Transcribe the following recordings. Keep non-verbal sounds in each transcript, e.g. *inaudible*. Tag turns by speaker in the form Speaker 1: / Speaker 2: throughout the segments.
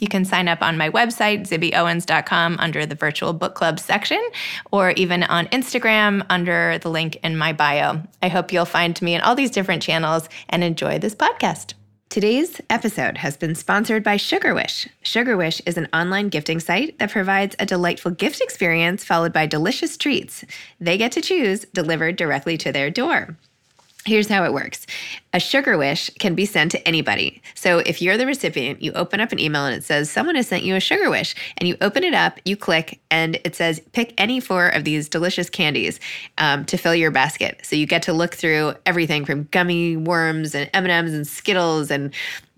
Speaker 1: You can sign up on my website, zibbyowens.com, under the virtual book club section, or even on Instagram under the link in my bio. I hope you'll find me in all these different channels and enjoy this podcast. Today's episode has been sponsored by Sugarwish. Sugarwish is an online gifting site that provides a delightful gift experience followed by delicious treats. They get to choose delivered directly to their door. Here's how it works. A Sugarwish can be sent to anybody. So if you're the recipient, you open up an email and it says, Someone has sent you a Sugarwish. And you open it up, you click, and it says, Pick any four of these delicious candies um, to fill your basket. So you get to look through everything from gummy worms and M&Ms and Skittles and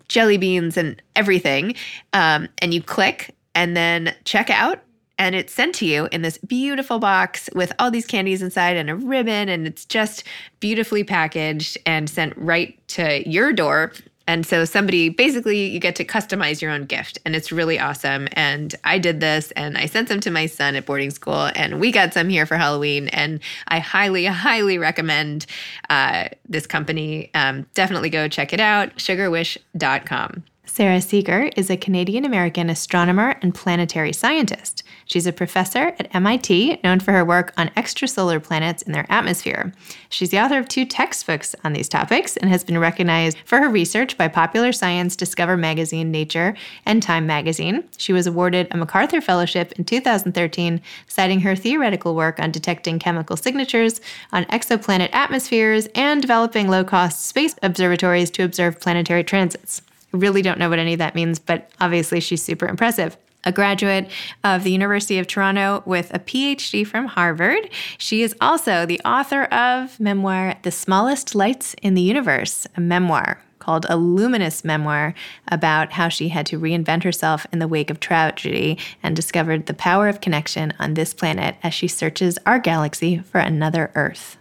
Speaker 1: jelly beans and everything. Um, and you click and then check out and it's sent to you in this beautiful box with all these candies inside and a ribbon and it's just beautifully packaged and sent right to your door. And so somebody basically you get to customize your own gift and it's really awesome. And i did this and i sent them to my son at boarding school and we got some here for halloween. And i highly *laughs* highly recommend uh, this company. Um, definitely go check it out sugarwish.com Sara Seager is a Canadian American astronomer and planetary scientist. She's a professor at MIT, known for her work on extrasolar planets and their atmosphere. She's the author of two textbooks on these topics and has been recognized for her research by Popular Science, Discover Magazine, Nature, and Time Magazine. She was awarded a MacArthur Fellowship in 2013, citing her theoretical work on detecting chemical signatures on exoplanet atmospheres and developing low cost space observatories to observe planetary transits. I really don't know what any of that means, but obviously she's super impressive a graduate of the University of Toronto with a PhD from Harvard. She is also the author of memoir The Smallest Lights in the Universe, a memoir called a luminous memoir about how she had to reinvent herself in the wake of tragedy and discovered the power of connection on this planet as she searches our galaxy for another Earth.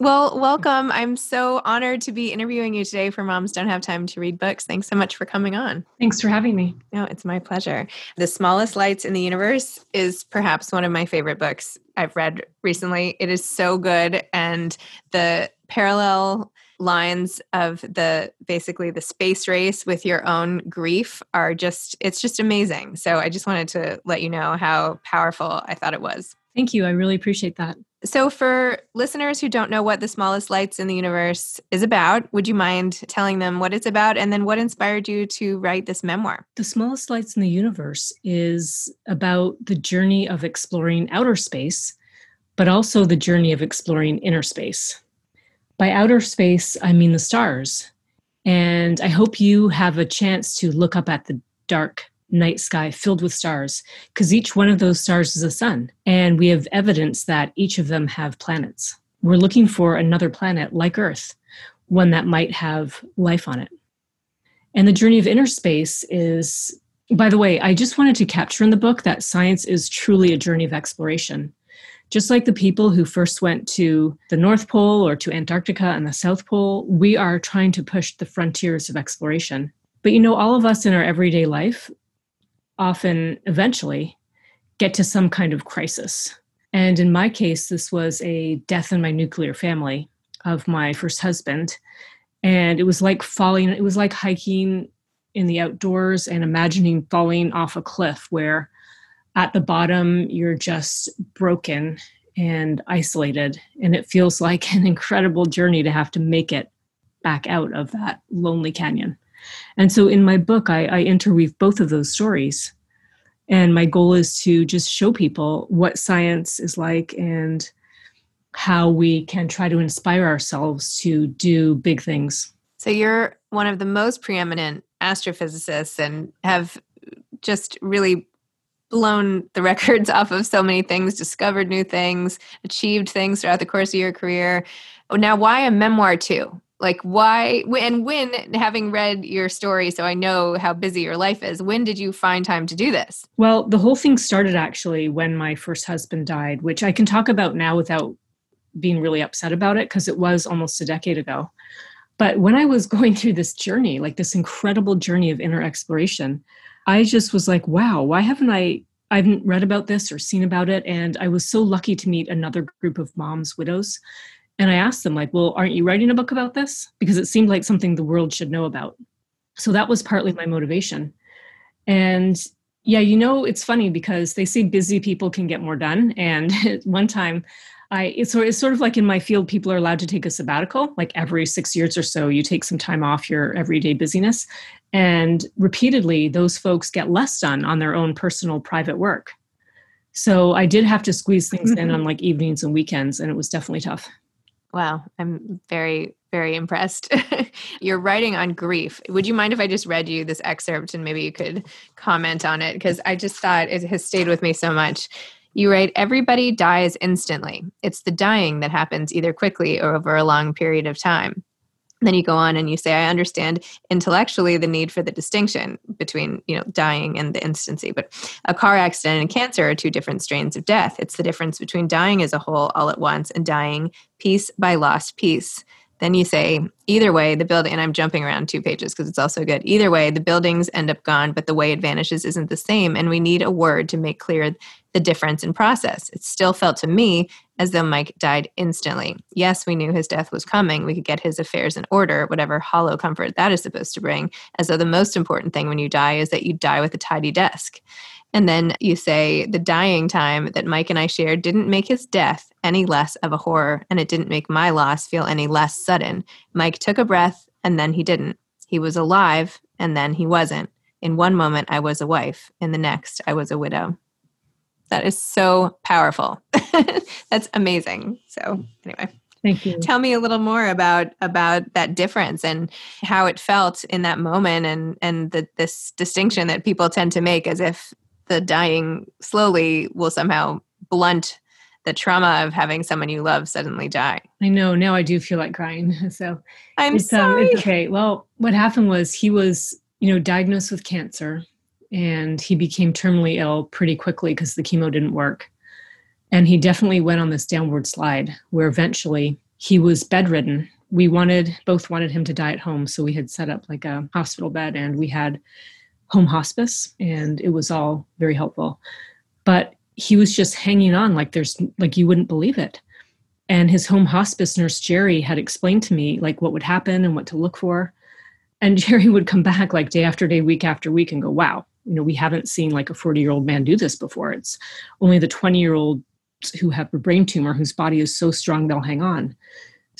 Speaker 1: Well, welcome. I'm so honored to be interviewing you today for Moms Don't Have Time to Read Books. Thanks so much for coming on.
Speaker 2: Thanks for having me.
Speaker 1: No, it's my pleasure. The Smallest Lights in the Universe is perhaps one of my favorite books I've read recently. It is so good. And the parallel lines of the basically the space race with your own grief are just it's just amazing so i just wanted to let you know how powerful i thought it was
Speaker 2: thank you i really appreciate that
Speaker 1: so, for listeners who don't know what the smallest lights in the universe is about, would you mind telling them what it's about and then what inspired you to write this memoir?
Speaker 2: The smallest lights in the universe is about the journey of exploring outer space, but also the journey of exploring inner space. By outer space, I mean the stars. And I hope you have a chance to look up at the dark night sky filled with stars because each one of those stars is a sun and we have evidence that each of them have planets. We're looking for another planet like earth one that might have life on it. And the journey of inner space is by the way i just wanted to capture in the book that science is truly a journey of exploration. Just like the people who first went to the North Pole or to Antarctica and the South Pole, we are trying to push the frontiers of exploration. But you know, all of us in our everyday life, often eventually get to some kind of crisis. And in my case, this was a death in my nuclear family of my first husband. And it was like falling, it was like hiking in the outdoors and imagining falling off a cliff where at the bottom you're just broken and isolated. And it feels like an *laughs* incredible journey to have to make it back out of that lonely canyon. And so in my book, I, I interweave both of those stories. And my goal is to just show people what science is like and how we can try to inspire ourselves to do big things.
Speaker 1: So you're one of the most preeminent astrophysicists and have just really blown the *laughs* records off of so many things, discovered new things, achieved things throughout the course of your career. Now, why a memoir too? Like, why? And when, having read your story, so I know how busy your life is, when did you find time to do this?
Speaker 2: Well, the whole thing started actually when my first husband died, which I can talk about now without being really upset about it because it was almost a decade ago. But when I was *laughs* going through this journey, like this incredible journey of inner exploration, I just was like, wow, why haven't I? I haven't read about this or seen about it. And I was so lucky to meet another group of moms, widows. And I asked them, like, well, aren't you writing a book about this? Because it seemed like something the world should know about. So that was partly my motivation. And yeah, you know, it's funny because they say busy people can get more done. And *laughs* one time I it's, it's sort of like in my field, people are allowed to take a sabbatical, like every six years or so, you take some time off your everyday busyness. And repeatedly, those folks get less done on their own personal private work. So I did have to squeeze things in *laughs* on like evenings and weekends, and it was definitely tough.
Speaker 1: Wow, I'm very, very impressed. *laughs* You're writing on grief. Would you mind if I just read you this excerpt and maybe you could comment on it? Because I just thought it has stayed with me so much. You write, everybody dies instantly. It's the dying that happens either quickly or over a long period of time. Then you go on and you say, I understand intellectually the need for the distinction between, you know, dying and the instancy. But a car accident and cancer are two different strains of death. It's the difference between dying as a whole all at once and dying piece by lost piece. Then you say, either way, the building, and I'm jumping around two pages because it's also good. Either way, the buildings end up gone, but the way it vanishes isn't the same. And we need a word to make clear the difference in process. It still felt to me as though Mike died instantly. Yes, we knew his death was coming. We could get his affairs in order, whatever hollow comfort that is supposed to bring, as though the most important thing when you die is that you die with a tidy desk. And then you say the dying time that Mike and I shared didn't make his death any less of a horror, and it didn't make my loss feel any less sudden. Mike took a breath, and then he didn't. He was alive, and then he wasn't. In one moment, I was a wife. In the next, I was a widow. That is so powerful. *laughs* That's amazing. So, anyway.
Speaker 2: Thank you.
Speaker 1: Tell me a little more about about that difference and how it felt in that moment and and the, this distinction that people tend to make as if the dying slowly will somehow blunt the trauma of having someone you love suddenly die.
Speaker 2: I know. Now I do feel like crying. *laughs* So
Speaker 1: I'm
Speaker 2: it's,
Speaker 1: sorry.
Speaker 2: Um, it's okay. Well, what happened was he was, you know, diagnosed with cancer and he became terminally ill pretty quickly because the chemo didn't work. And he definitely went on this downward slide where eventually he was bedridden. We wanted, both wanted him to die at home. So we had set up like a hospital bed and we had home hospice and it was all very helpful. But he was just hanging on like there's like you wouldn't believe it. And his home hospice nurse Jerry had explained to me like what would happen and what to look for. And *laughs* Jerry would come back like day after day, week after week and go, wow, you know, we haven't seen like a 40 year old man do this before. It's only the 20 year old who have a brain tumor whose body is so strong they'll hang on.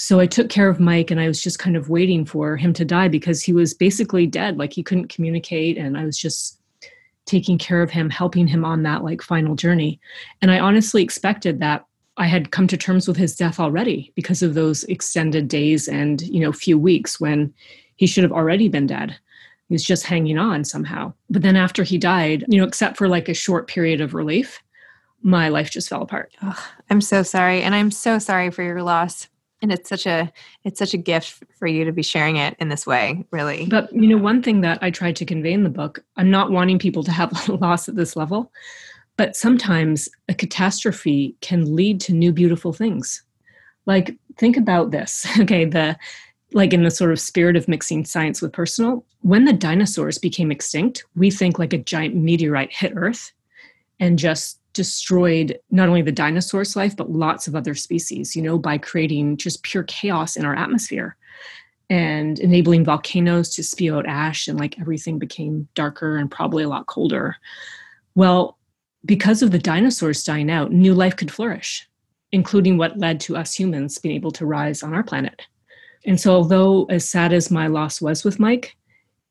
Speaker 2: So I took care of Mike and I was just kind of waiting for him to die because he was basically dead. Like he couldn't communicate. And I was just taking care of him, helping him on that like final journey. And I honestly expected that I had come to terms with his death already because of those extended days and, you know, few weeks when he should have already been dead. He was just hanging on somehow. But then after he died, you know, except for like a short period of relief, my life just fell apart.
Speaker 1: I'm so sorry. And I'm so sorry for your loss and it's such a it's such a gift for you to be sharing it in this way really.
Speaker 2: But you know one thing that i tried to convey in the book i'm not wanting people to have *laughs* loss at this level but sometimes a catastrophe can lead to new beautiful things. Like think about this *laughs* okay? The like in the sort of spirit of mixing science with personal when the dinosaurs became extinct we think like a giant meteorite hit earth and just destroyed not only the dinosaur's life but lots of other species you know by creating just pure chaos in our atmosphere and enabling volcanoes to spew out ash and like everything became darker and probably a lot colder. Well because of the dinosaurs dying out new life could flourish including what led to us humans being able to rise on our planet. And so although as sad as my loss was with mike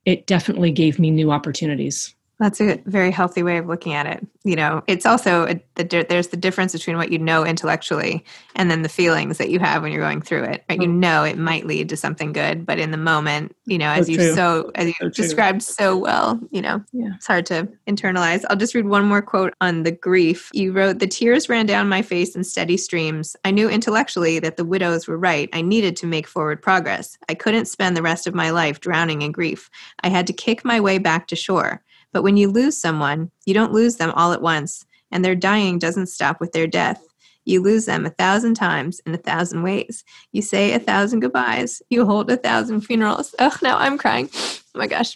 Speaker 2: it definitely gave me new opportunities
Speaker 1: That's a very healthy way of looking at it. You know, it's also a, the, there's the difference between what you know intellectually and then the feelings that you have when you're going through it. Right? You mm. know, it might lead to something good, but in the moment, you know, as so you so as you so described so well, you know, yeah. it's hard to internalize. I'll just read one more quote on the grief. You wrote, "The tears ran down my face in steady streams. I knew intellectually that the widows were right. I needed to make forward progress. I couldn't spend the rest of my life drowning in grief. I had to kick my way back to shore." But when you lose someone, you don't lose them all at once, and their dying doesn't stop with their death. You lose them a thousand times in a thousand ways. You say a thousand goodbyes. You hold a thousand funerals. Oh, now I'm crying. Oh my gosh.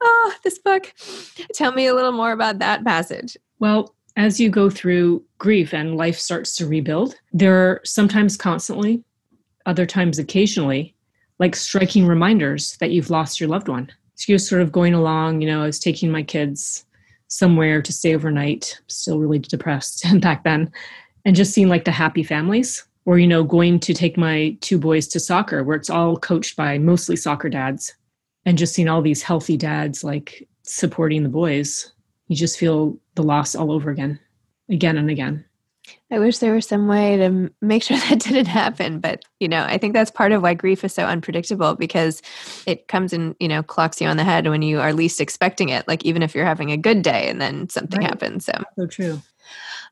Speaker 1: oh, *laughs* this book. Tell me a little more about that passage.
Speaker 2: Well, as you go through grief and life starts to rebuild, there are sometimes constantly, other times occasionally, like striking reminders that you've lost your loved one so you're sort of going along, you know, I was taking my kids somewhere to stay overnight, still really depressed *laughs* back then, and just seeing like the happy families. Or, you know, going to take my two boys to soccer where it's all coached by mostly soccer dads and just seeing all these healthy dads like supporting the boys. You just feel the loss all over again, again and again.
Speaker 1: I wish there was some way to make sure *laughs* that didn't happen. But, you know, I think that's part of why grief is so unpredictable because it comes and, you know, clocks you on the head when you are least expecting it. Like, even if you're having a good day and then something right. happens. So,
Speaker 2: so true.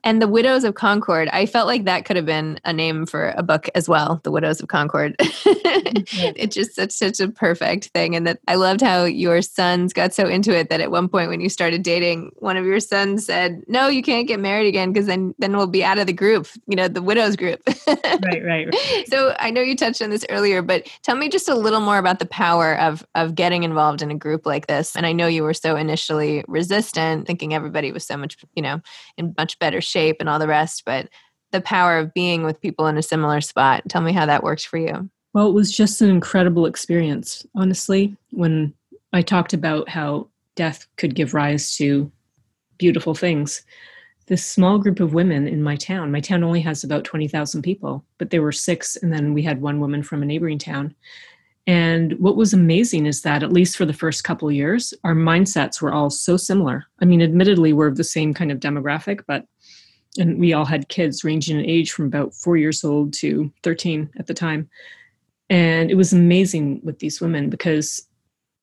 Speaker 1: And The Widows of Concord, I felt like that could have been a name for a book as well, The Widows of Concord. Mm-hmm. *laughs* it's just such, such a perfect thing. And that I loved how your sons got so into it that at one point when you started dating, one of your sons said, No, you can't get married again because then, then we'll be out of the group, you know, the widows group.
Speaker 2: right, right, right. *laughs*
Speaker 1: So I know you touched on this earlier, but tell me just a little more about the power of of getting involved in a group like this. And I know you were so initially resistant, thinking everybody was so much, you know, in much better shape shape and all the rest, but the power of being with people in a similar spot. Tell me how that works for you.
Speaker 2: Well, it was just an incredible experience, honestly. When I talked about how death could give rise to beautiful things, this small group of women in my town, my town only has about 20,000 people, but there were six, and then we had one woman from a neighboring town. And what was amazing is that, at least for the first couple years, our mindsets were all so similar. I mean, admittedly, we're of the same kind of demographic, but and we all had kids ranging in age from about four years old to 13 at the time. And it was amazing with these women because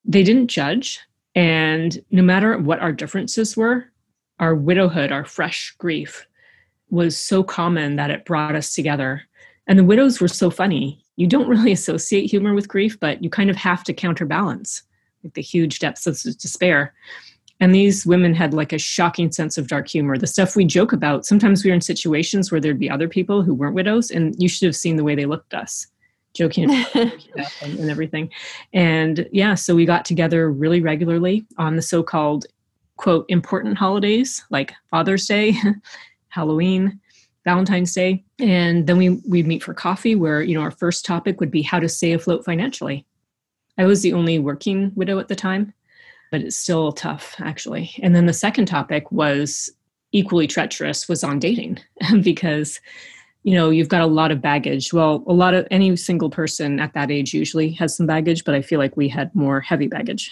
Speaker 2: they didn't judge. And no matter what our differences were, our widowhood, our fresh grief was so common that it brought us together. And the widows were so funny. You don't really associate humor with grief, but you kind of have to counterbalance like the huge depths of despair. And these women had like a shocking sense of dark humor. The stuff we joke about, sometimes we were in situations where there'd be other people who weren't widows, and you should have seen the way they looked at us, joking and, *laughs* and everything. And yeah, so we got together really regularly on the so called, quote, important holidays like Father's Day, *laughs* Halloween. Valentine's Day, and then we we'd meet for coffee. Where you know our first topic would be how to stay afloat financially. I was the only working widow at the time, but it's still tough actually. And then the second topic was equally treacherous was on dating *laughs* because you know you've got a lot of baggage. Well a lot of any single person at that age usually has some baggage but i feel like we had more heavy baggage.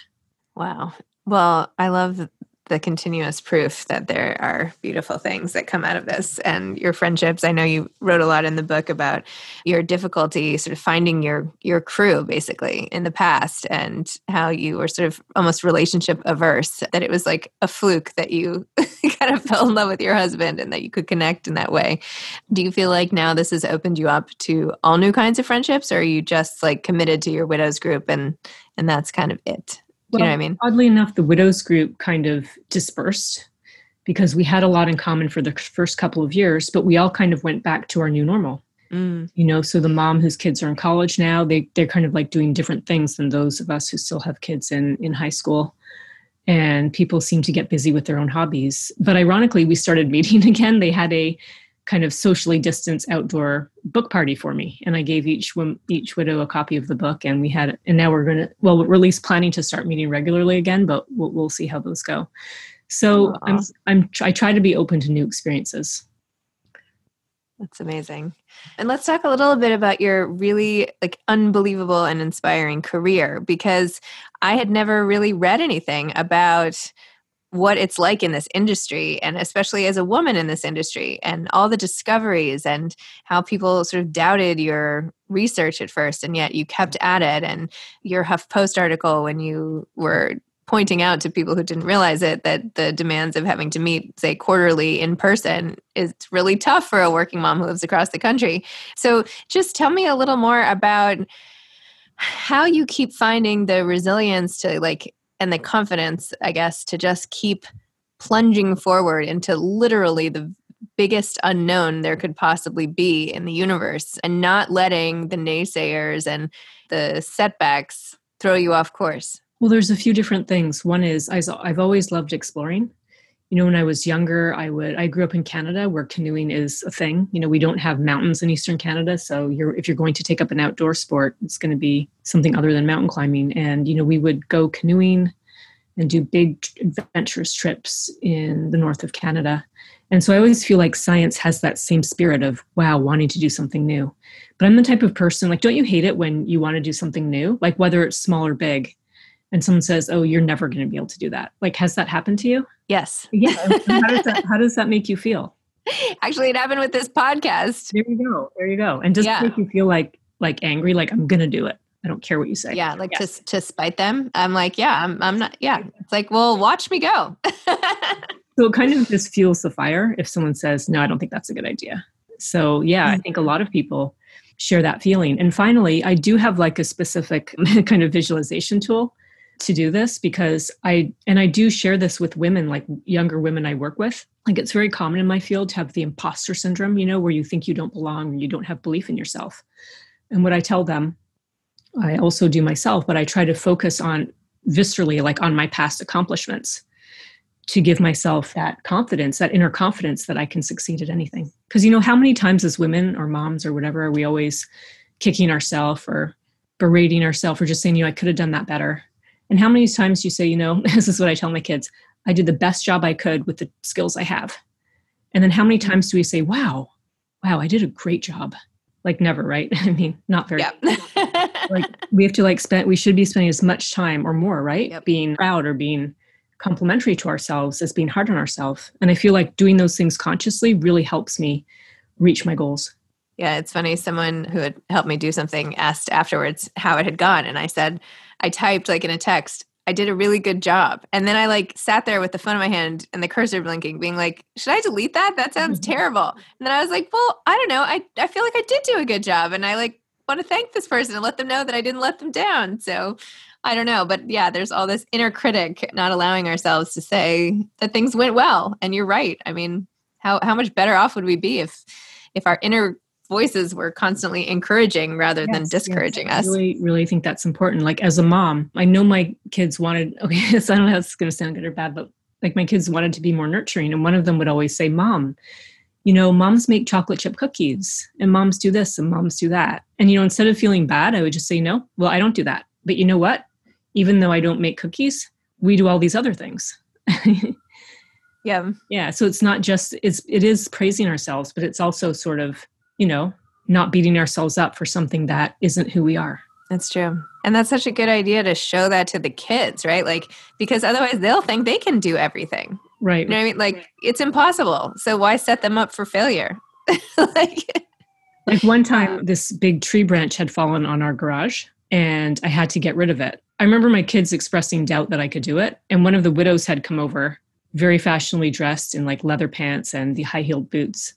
Speaker 1: Wow. Well i love the continuous proof that there are beautiful things that come out of this and your friendships. I know you wrote a lot in the book about your difficulty sort of finding your your crew basically in the past and how you were sort of almost relationship averse that it was like a fluke that you *laughs* kind of fell in love with your husband and that you could connect in that way. Do you feel like now this has opened you up to all new kinds of friendships or are you just like committed to your widows group and and that's kind of it well, you know what I mean?
Speaker 2: Oddly enough, the widows group kind of dispersed because we had a lot in common for the first couple of years, but we all kind of went back to our new normal. Mm. You know, so the mom whose kids are in college now, they they're kind of like doing different things than those of us who still have kids in in high school. And people seem to get busy with their own hobbies. But ironically, we started meeting *laughs* again. They had a kind of socially distanced outdoor book party for me. And i gave each each widow a copy of the book and we had and now we're going to well we're at least planning to start meeting regularly again but we'll, we'll see how those go. So i'm i'm i try to be open to new experiences.
Speaker 1: That's amazing. And let's talk a little bit about your really like unbelievable and inspiring career because I had never really read anything about what it's like in this industry and especially as a woman in this industry and all the discoveries and how people sort of doubted your research at first and yet you kept at it. And your HuffPost article when you were pointing out to people who didn't realize it that the demands of having to meet say quarterly in person is really tough for a working mom who lives across the country. So just tell me a little more about how you keep finding the resilience to like and the confidence, I guess, to just keep plunging forward into literally the biggest unknown there could possibly be in the universe and not letting the naysayers and the setbacks throw you off course?
Speaker 2: Well, there's a few different things. One is I've always loved exploring. You know, when I was younger, I would I grew up in Canada where canoeing is a thing. You know, we don't have mountains in eastern Canada, so you're if you're going to take up an outdoor sport, it's going to be something other than mountain climbing. And you know, we would go canoeing and do big adventurous trips in the north of Canada. And so I always feel like science has that same spirit of, wow, wanting to do something new. But I'm the type of person, like, don't you hate it when you want to do something new? Like, whether it's small or big, and someone says, oh, you're never going to be able to do that. Like, has that happened to you?
Speaker 1: Yes.
Speaker 2: Yeah. how, does that, *laughs* how does that make you feel?
Speaker 1: Actually, it happened with this podcast.
Speaker 2: There you go. There you go. And does yeah. it make you feel like, like angry, like I'm going to do it? I don't care what you say.
Speaker 1: Yeah, like to to spite them. I'm like, yeah, I'm I'm not yeah. It's like, well, watch me go. *laughs*
Speaker 2: so it kind of just fuels the fire if someone says, No, I don't think that's a good idea. So yeah, I think a mm-hmm. lot of people share that feeling. And finally, I do have like a specific *laughs* kind of visualization tool to do this because I and I do share this with women, like younger women I work with. Like it's very common in my field to have the imposter syndrome, you know, where you think you don't belong and you don't have belief in yourself. And what I tell them I also do myself, but I try to focus on viscerally, like on my past accomplishments to give myself that confidence, that inner confidence that I can succeed at anything. Because, you know, how many times as women or moms or whatever are we always kicking ourselves or berating ourselves or just saying, you know, I could have done that better? And how many times do you say, you know, *laughs* this is what I tell my kids I did the best job I could with the skills I have. And then how many mm-hmm. times do we say, wow, wow, I did a great job? like never right? *laughs* I mean not very like *laughs* we have to like spend we should be spending as much time or more right? Yep. being proud or being complimentary to ourselves as being hard on ourselves. And i feel like doing those things consciously really helps me reach my goals
Speaker 1: yeah it's funny someone who had helped me do something asked afterwards how it had gone and i said i typed like in a text I did a really good job. And then I like sat there with the phone in my hand and the cursor blinking, being like, should I delete that? That sounds *laughs* terrible. And then I was like, well, I don't know. I, I feel like I did do a good job. And I like want to thank this person and let them know that I didn't let them down. So I don't know. But yeah, there's all this inner critic not allowing ourselves to say that things went well. And you're right. I mean, how, how much better off would we be if if our inner voices were constantly encouraging rather yes, than discouraging yes. us.
Speaker 2: I really, really think that's important. Like as a mom, I know my kids wanted, *laughs* okay, so I don't know if it's going to sound good or bad, but like my kids wanted to be more nurturing. And one of them would always say, Mom, you know, moms make chocolate chip cookies and moms do this and moms do that. And, you know, instead of feeling bad, I would just say, No, well, I don't do that. But you know what? Even though I don't make cookies, we do all these other things. *laughs*
Speaker 1: yeah.
Speaker 2: Yeah. So it's not just, it's, it is praising ourselves, but it's also sort of you know, not beating ourselves up for something that isn't who we are.
Speaker 1: That's true. And that's such a good idea to show that to the kids, right? Like, because otherwise they'll think they can do everything.
Speaker 2: Right.
Speaker 1: You know I mean? Like, it's impossible. So why set them up for failure? *laughs*
Speaker 2: like, like one time, this big tree branch had fallen on our garage and I had to get rid of it. I remember my kids expressing doubt that I could do it. And one of the widows had come over, very fashionably dressed in like leather pants and the high heeled boots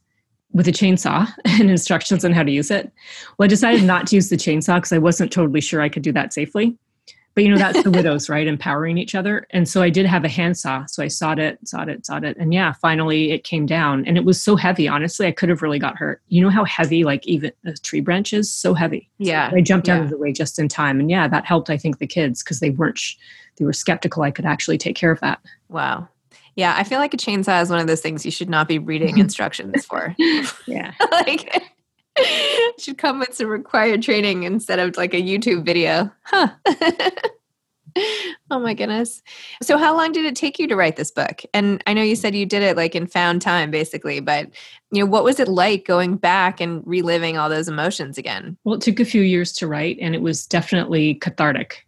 Speaker 2: with a chainsaw *laughs* and instructions on how to use it. Well, I decided not to use the chainsaw because I wasn't totally sure I could do that safely. But you know, that's the widows, right? Empowering each other. And so I did have a handsaw. So I sawed it, sawed it, sawed it. And yeah, finally it came down. And it was so heavy, honestly, I could have really got hurt. You know how heavy, like even a tree branch is? So heavy.
Speaker 1: Yeah.
Speaker 2: So I jumped yeah. out of the way just in time. And yeah, that helped, I think, the kids because they weren't, they were skeptical I could actually take care of that.
Speaker 1: Wow. Yeah, I feel like a chainsaw is one of those things you should not be reading *laughs* instructions for.
Speaker 2: yeah. *laughs*
Speaker 1: like *laughs* should come with some required training instead of like a YouTube video. Huh. oh my goodness. So how long did it take you to write this book? And I know you said you did it like in found time basically, but you know, what was it like going back and reliving all those emotions again?
Speaker 2: Well, it took a few years to write and it was definitely cathartic.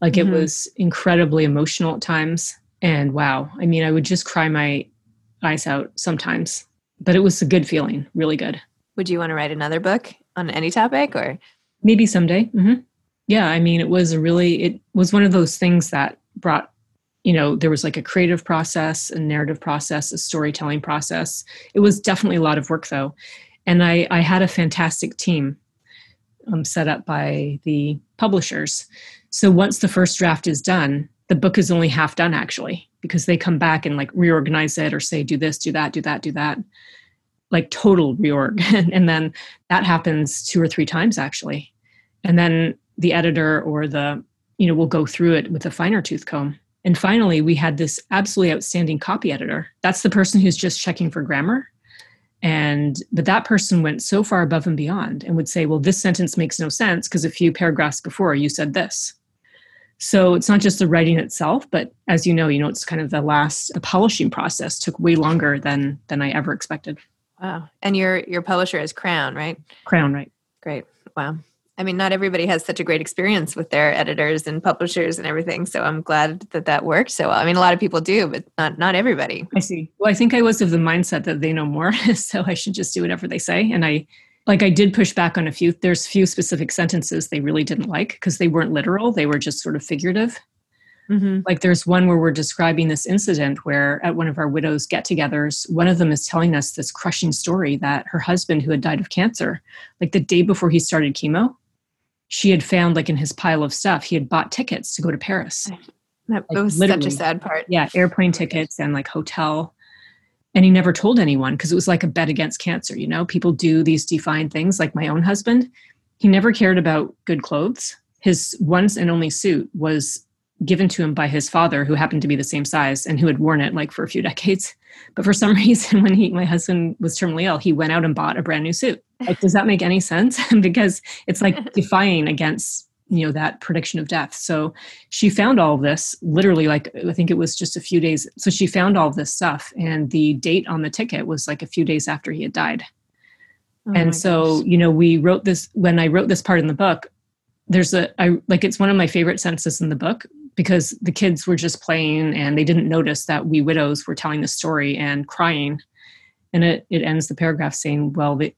Speaker 2: Like mm-hmm. it was incredibly emotional at times and wow. I mean, I would just cry my eyes out sometimes, but it was a good feeling, really good.
Speaker 1: Would you want to write another book on any topic or
Speaker 2: maybe someday? Mm-hmm yeah i mean it was a really it was one of those things that brought you know there was like a creative process a narrative process a storytelling process it was definitely a lot of work though and i i had a fantastic team um, set up by the publishers so once the first draft is done the book is only half done actually because they come back and like reorganize it or say do this do that do that do that. Like total reorg. *laughs* And then that happens two or three times actually. And then the editor or the you know will go through it with a finer tooth comb. And finally we had this absolutely outstanding copy editor. That's the person who's just checking for grammar. And but that person went so far above and beyond and would say well this sentence makes no sense because a few paragraphs before you said this so it's not just the writing itself but as you know you know it's kind of the last the polishing process took way longer than than i ever expected
Speaker 1: wow and your your publisher is crown right
Speaker 2: crown right
Speaker 1: great wow I mean, not everybody has such a great experience with their editors and publishers and everything. So I'm glad that that worked so well. I mean, a lot of people do, but not not everybody.
Speaker 2: I see. Well, I think I was of the mindset that they know more, *laughs* so I should just do whatever they say. And I, like, I did push back on a few. There's few specific sentences they really didn't like because they weren't literal; they were just sort of figurative. Mm-hmm. Like, there's one where we're describing this incident where at one of our widows' get-togethers, one of them is telling us this crushing story that her husband, who had died of cancer, like the day before he started chemo she had found like in his pile of stuff he had bought tickets to go to paris
Speaker 1: that like, was such a sad part
Speaker 2: yeah airplane tickets and like hotel and he never told anyone because it was like a bet against cancer you know? People do these defined things like my own husband. He never cared about good clothes. His once and only suit was given to him by his father who happened to be the same size and who had worn it like for a few *laughs* decades. But for some *laughs* reason when he my husband was terminally ill he went out and bought a brand new suit. Like, does that make any sense? *laughs* because it's like defying against you know that prediction of death. So she found all of this literally like i think it was just a few days so she found all this stuff and the date on the ticket was like a few days after he had died. Oh and so gosh. you know we wrote this when i wrote this part in the book there's a i like it's one of my favorite sentences in the book because the kids were just playing and they didn't notice that we widows were telling the story and crying. And it, it ends the paragraph saying well the,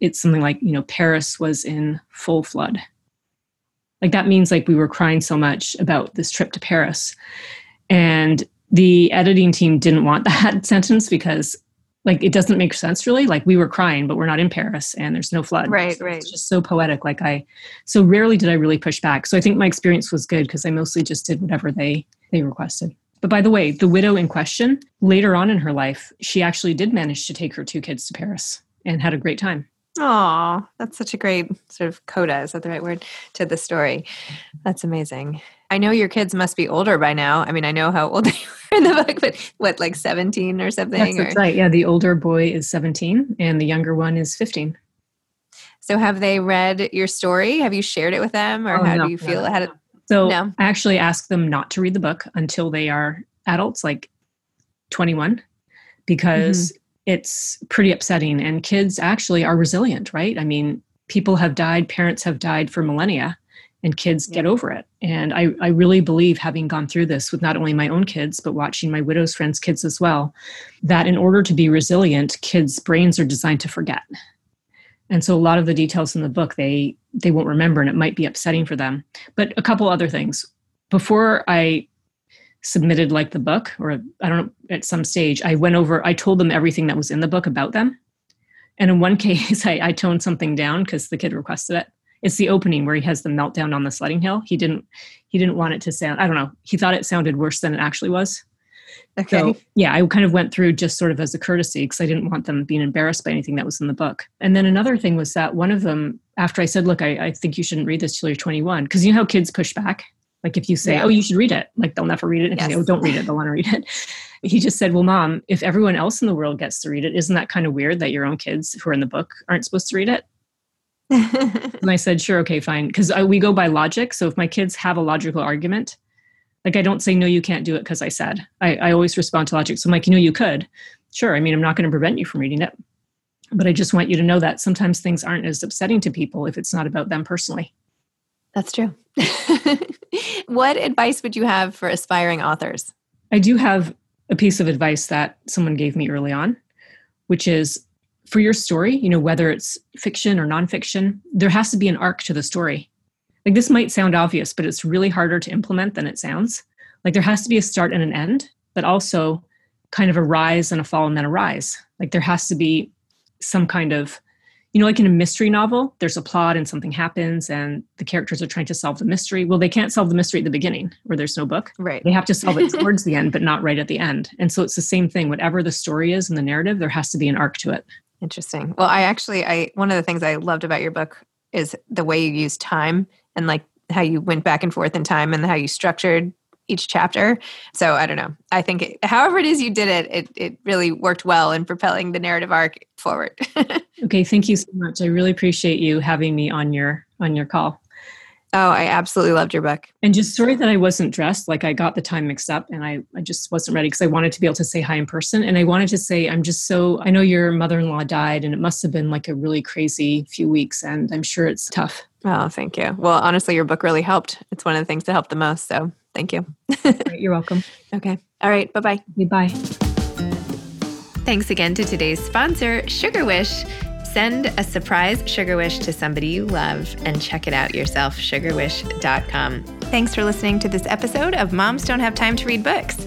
Speaker 2: it's something like you know paris was in full flood like that means like we were crying so much about this trip to paris. And the editing team didn't want *laughs* that sentence because like it doesn't make sense really. Like we were crying but we're not in paris and there's no flood.
Speaker 1: Right
Speaker 2: so
Speaker 1: right.
Speaker 2: it's just so poetic. Like i so rarely did i really push back. So i think my experience was good because i mostly just did whatever they they requested. But by the way the widow in question later on in her life she actually did manage to take her two kids to paris and had a great time
Speaker 1: Oh, that's such a great sort of coda. Is that the right word to the story? That's amazing. I know your kids must be older by now. I mean, I know how old *laughs* they were in the book, but what, like 17 or something?
Speaker 2: That's, or? right. Yeah. The older boy is 17 and the younger one is 15.
Speaker 1: So have they read your story? Have you shared it with them or oh, how no, do you feel? No, no.
Speaker 2: so no. I actually ask them not to read the book until they are adults, like 21, because mm-hmm it's pretty upsetting. And kids actually are resilient, right? I mean, people have died, parents have died for millennia, and kids yeah. get over it. And I, I really believe, having gone through this with not only my own kids, but watching my widow's friends' kids as well, that in order to be resilient, kids' brains are designed to forget. And so a lot of the details in the book they they won't remember and it might be upsetting for them. But a couple other things. Before I submitted like the book or i don't know at some stage i went over i told them everything that was in the book about them. And in one *laughs* case i, I toned something down because the kid requested it. It's the opening where he has the meltdown on the sledding hill. He didn't he didn't want it to sound i don't know he thought it sounded worse than it actually was. Okay. so, yeah i kind of went through just sort of as a courtesy because i didn't want them being embarrassed by anything that was in the book. And then another thing was that one of them after i said look i, I think you shouldn't read this till you're 21 because you know how kids push back like if you say, yeah. "Oh, you should read it," like they'll never read it. And yes. say, "Oh, don't read it," they'll want to read it. *laughs* He just said, "Well, mom, if everyone else in the world gets to read it, isn't that kind of weird that your own kids who are in the book aren't supposed to read it?" *laughs* and I said, sure, okay, fine. Because we go by logic. So if my kids have a logical argument, like I don't say, no, you can't do it because I said. I, I always respond to logic. So I'm like, you know, you could. Sure. I mean, I'm not going to prevent you from reading it. But I just want you to know that sometimes things aren't as upsetting to people if it's not about them personally.
Speaker 1: That's true. *laughs* what advice would you have for aspiring authors?
Speaker 2: I do have a piece of advice that someone gave me early on, which is for your story, you know, whether it's fiction or nonfiction, there has to be an arc to the story. Like this might sound obvious, but it's really harder to implement than it sounds. Like there has to be a start and an end, but also kind of a rise and a fall and then a rise. Like there has to be some kind of you know like in a mystery novel there's a plot and something happens and the characters are trying to solve the mystery. Well they can't solve the mystery at the beginning where there's no book.
Speaker 1: Right.
Speaker 2: They have to solve it *laughs* towards the end but not right at the end. And so it's the same thing. Whatever the story is in the narrative there has to be an arc to it.
Speaker 1: Interesting. Well i actually i one of the things i loved about your book is the way you use time and like how you went back and forth in time and how you structured each chapter. So I don't know. I think it, however it is you did it, it it really worked well in propelling the narrative arc forward. *laughs*
Speaker 2: okay, thank you so much. I really appreciate you having me on your on your call.
Speaker 1: Oh, I absolutely loved your book.
Speaker 2: And just sorry that I wasn't dressed. Like I got the time mixed up and I, I just wasn't ready because I wanted to be able to say hi in person. And I wanted to say, I'm just so, I know your mother in law died and it must have been like a really crazy few weeks. And I'm sure it's tough.
Speaker 1: Oh, thank you. Well, honestly, your book really helped. It's one of the things that helped the most. So thank you. *laughs*
Speaker 2: You're welcome.
Speaker 1: Okay. All right. Bye bye.
Speaker 2: Bye.
Speaker 1: Thanks again to today's sponsor, Sugarwish. Send a surprise Sugarwish to somebody you love and check it out yourself, sugarwish.com. Thanks for listening to this episode of Moms Don't Have Time to Read Books.